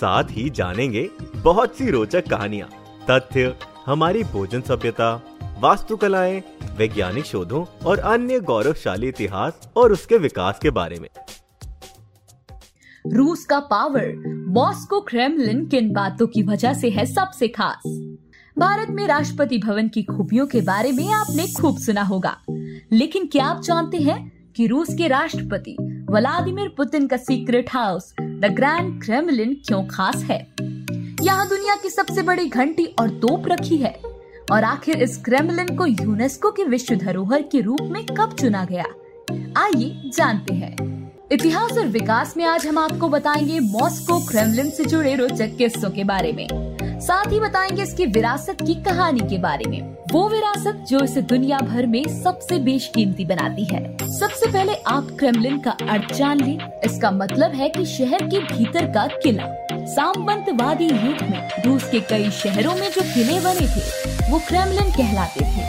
साथ ही जानेंगे बहुत सी रोचक कहानियाँ, तथ्य, हमारी भोजन सभ्यता, वास्तुकलाएँ, वैज्ञानिक शोधों और अन्य गौरवशाली इतिहास और उसके विकास के बारे में। रूस का पावर, मॉस्को क्रेमलिन किन बातों की वजह से है सबसे खास? भारत में राष्ट्रपति भवन की खूबियों के बारे में आपने खूब सुना होगा। लेकिन क्या आप जानते हैं कि रूस के राष्ट्रपति व्लादिमीर पुतिन का secret house the grand Kremlin क्यों खास है? यहाँ दुनिया की सबसे बड़ी घंटी और तोप रखी है। और आखिर इस क्रेमलिन को यूनेस्को के विश्व धरोहर के रूप में कब चुना गया? आइए जानते हैं। इतिहास और विकास में आज हम आपको बताएँगे मॉस्को क्रेमलिन से जुड़े रोचक किस्सों के बारे में। साथ ही बताएँगे इसकी विरासत की कहानी के बारे में। वो विरासत जो इसे दुनिया भर में सबसे बेशकीमती बनाती है। सबसे पहले आप क्रेमलिन का अर्थ जान लें। इसका मतलब है कि शहर के भीतर का किला। सामंतवादी युग में रूस के कई शहरों में जो किले बने थे, वो क्रेमलिन कहलाते थे।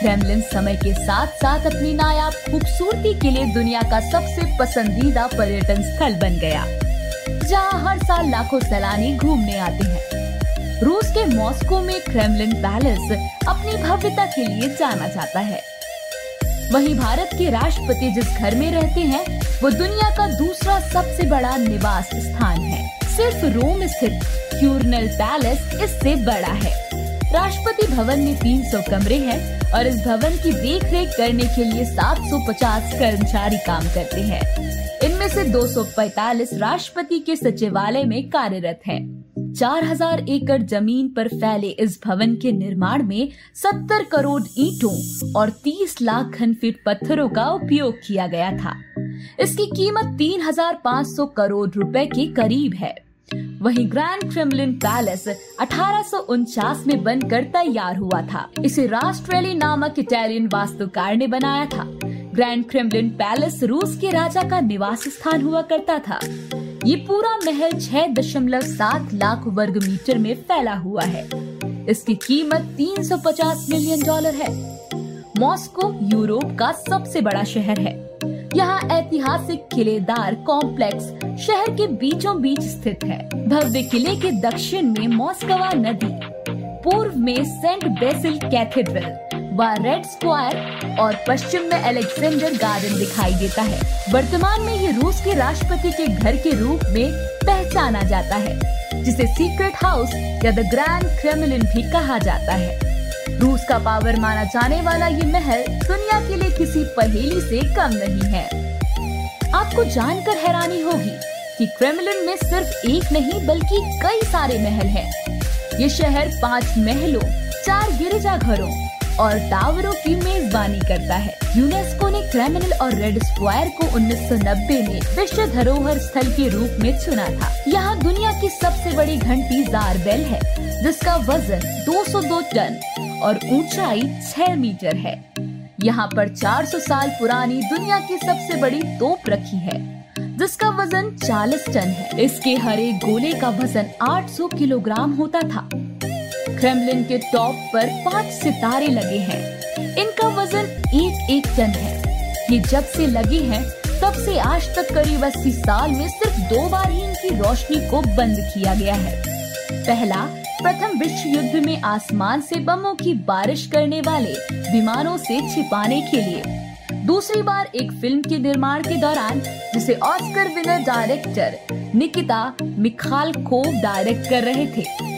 क्रेमलिन समय के साथ साथ अपनी नायाब खूबसूरती के लिए दुनिया का सबसे पसंदीदा पर्यटन स्थल बन गया, जहाँ हर साल लाखों सैलानी घूमने आते हैं। रूस के मॉस्को में क्रेमलिन पैलेस अपनी भव्यता के लिए जाना जाता है। वहीं भारत के राष्ट्रपति जिस घर में रहते हैं, वो दुनिया का दूसरा सबसे बड़ा निवास स्थान है। सिर्फ़ रोम स्थित क्यूरनल पैलेस इससे बड़ा है। राष्ट्रपति भवन में 300 कमरे हैं और इस भवन की देख रेख करने के लिए 750 कर्मचारी काम करते हैं। इनमें से 245 राष्ट्रपति के सचिवालय में कार्यरत हैं। 4000 एकड़ ज़मीन पर फैले इस भवन के निर्माण में 70 करोड़ ईंटों और 30 लाख घन फीट पत्थरों का उपयोग किया गया था। इसकी कीमत 3500 करोड़ रुपए के करीब है। वहीं ग्रैंड क्रेमलिन पैलेस अठारह सौ उनचास में बनकर तैयार हुआ था। इसे राष्ट्रेली नामक इटालियन वास्तुकार ने बनाया था। ग्रैंड क्रेमलिन पैलेस रूस के राजा का निवास स्थान हुआ करता था। ये पूरा महल छह दशमलव सात लाख वर्ग मीटर में फैला हुआ है। इसकी कीमत 350 मिलियन डॉलर है। मॉस्को, यूरोप का सबसे बड़ा शहर है। यहाँ ऐतिहासिक किलेदार कॉम्प्लेक्स शहर के बीचों बीच स्थित है। भव्य किले के दक्षिण में मॉस्कवा नदी, पूर्व में सेंट बेसिल कैथेड्रल व रेड स्क्वायर और पश्चिम में अलेक्जेंडर गार्डन दिखाई देता है। वर्तमान में ये रूस के राष्ट्रपति के घर के रूप में पहचाना जाता है, जिसे सीक्रेट हाउस या द ग्रैंड क्रेमलिन भी कहा जाता है। रूस का पावर माना जाने वाला ये महल दुनिया के लिए किसी पहेली से कम नहीं है। आपको जानकर हैरानी होगी कि क्रेमलिन में सिर्फ़ एक नहीं, बल्कि कई सारे महल हैं। ये शहर पाँच महलों, चार गिरजा घरों और टावरों की मेजबानी करता है। यूनेस्को ने क्रेमिनल और रेड स्क्वायर को 1990 में विश्व धरोहर स्थल के रूप में चुना था। यहाँ दुनिया की सबसे बड़ी घंटी बेल है, जिसका वज़न 202 टन और ऊंचाई 6 मीटर है। यहाँ पर 400 साल पुरानी दुनिया की सबसे बड़ी तोप रखी है, जिसका वज़न 40 टन है। इसके हर एक गोले का वज़न 800 किलोग्राम होता था। क्रेमलिन के टॉप पर पाँच सितारे लगे हैं। इनका वज़न एक एक टन है। ये जब से लगी है, तब से आज तक करीब अस्सी साल में सिर्फ़ दो बार ही इनकी रोशनी को बंद किया गया है। पहला, प्रथम विश्व युद्ध में आसमान से बमों की बारिश करने वाले विमानों से छिपाने के लिए। दूसरी बार एक फ़िल्म के निर्माण के दौरान, जिसे Oscar winner director Nikita Mikhal को डायरेक्ट कर रहे थे।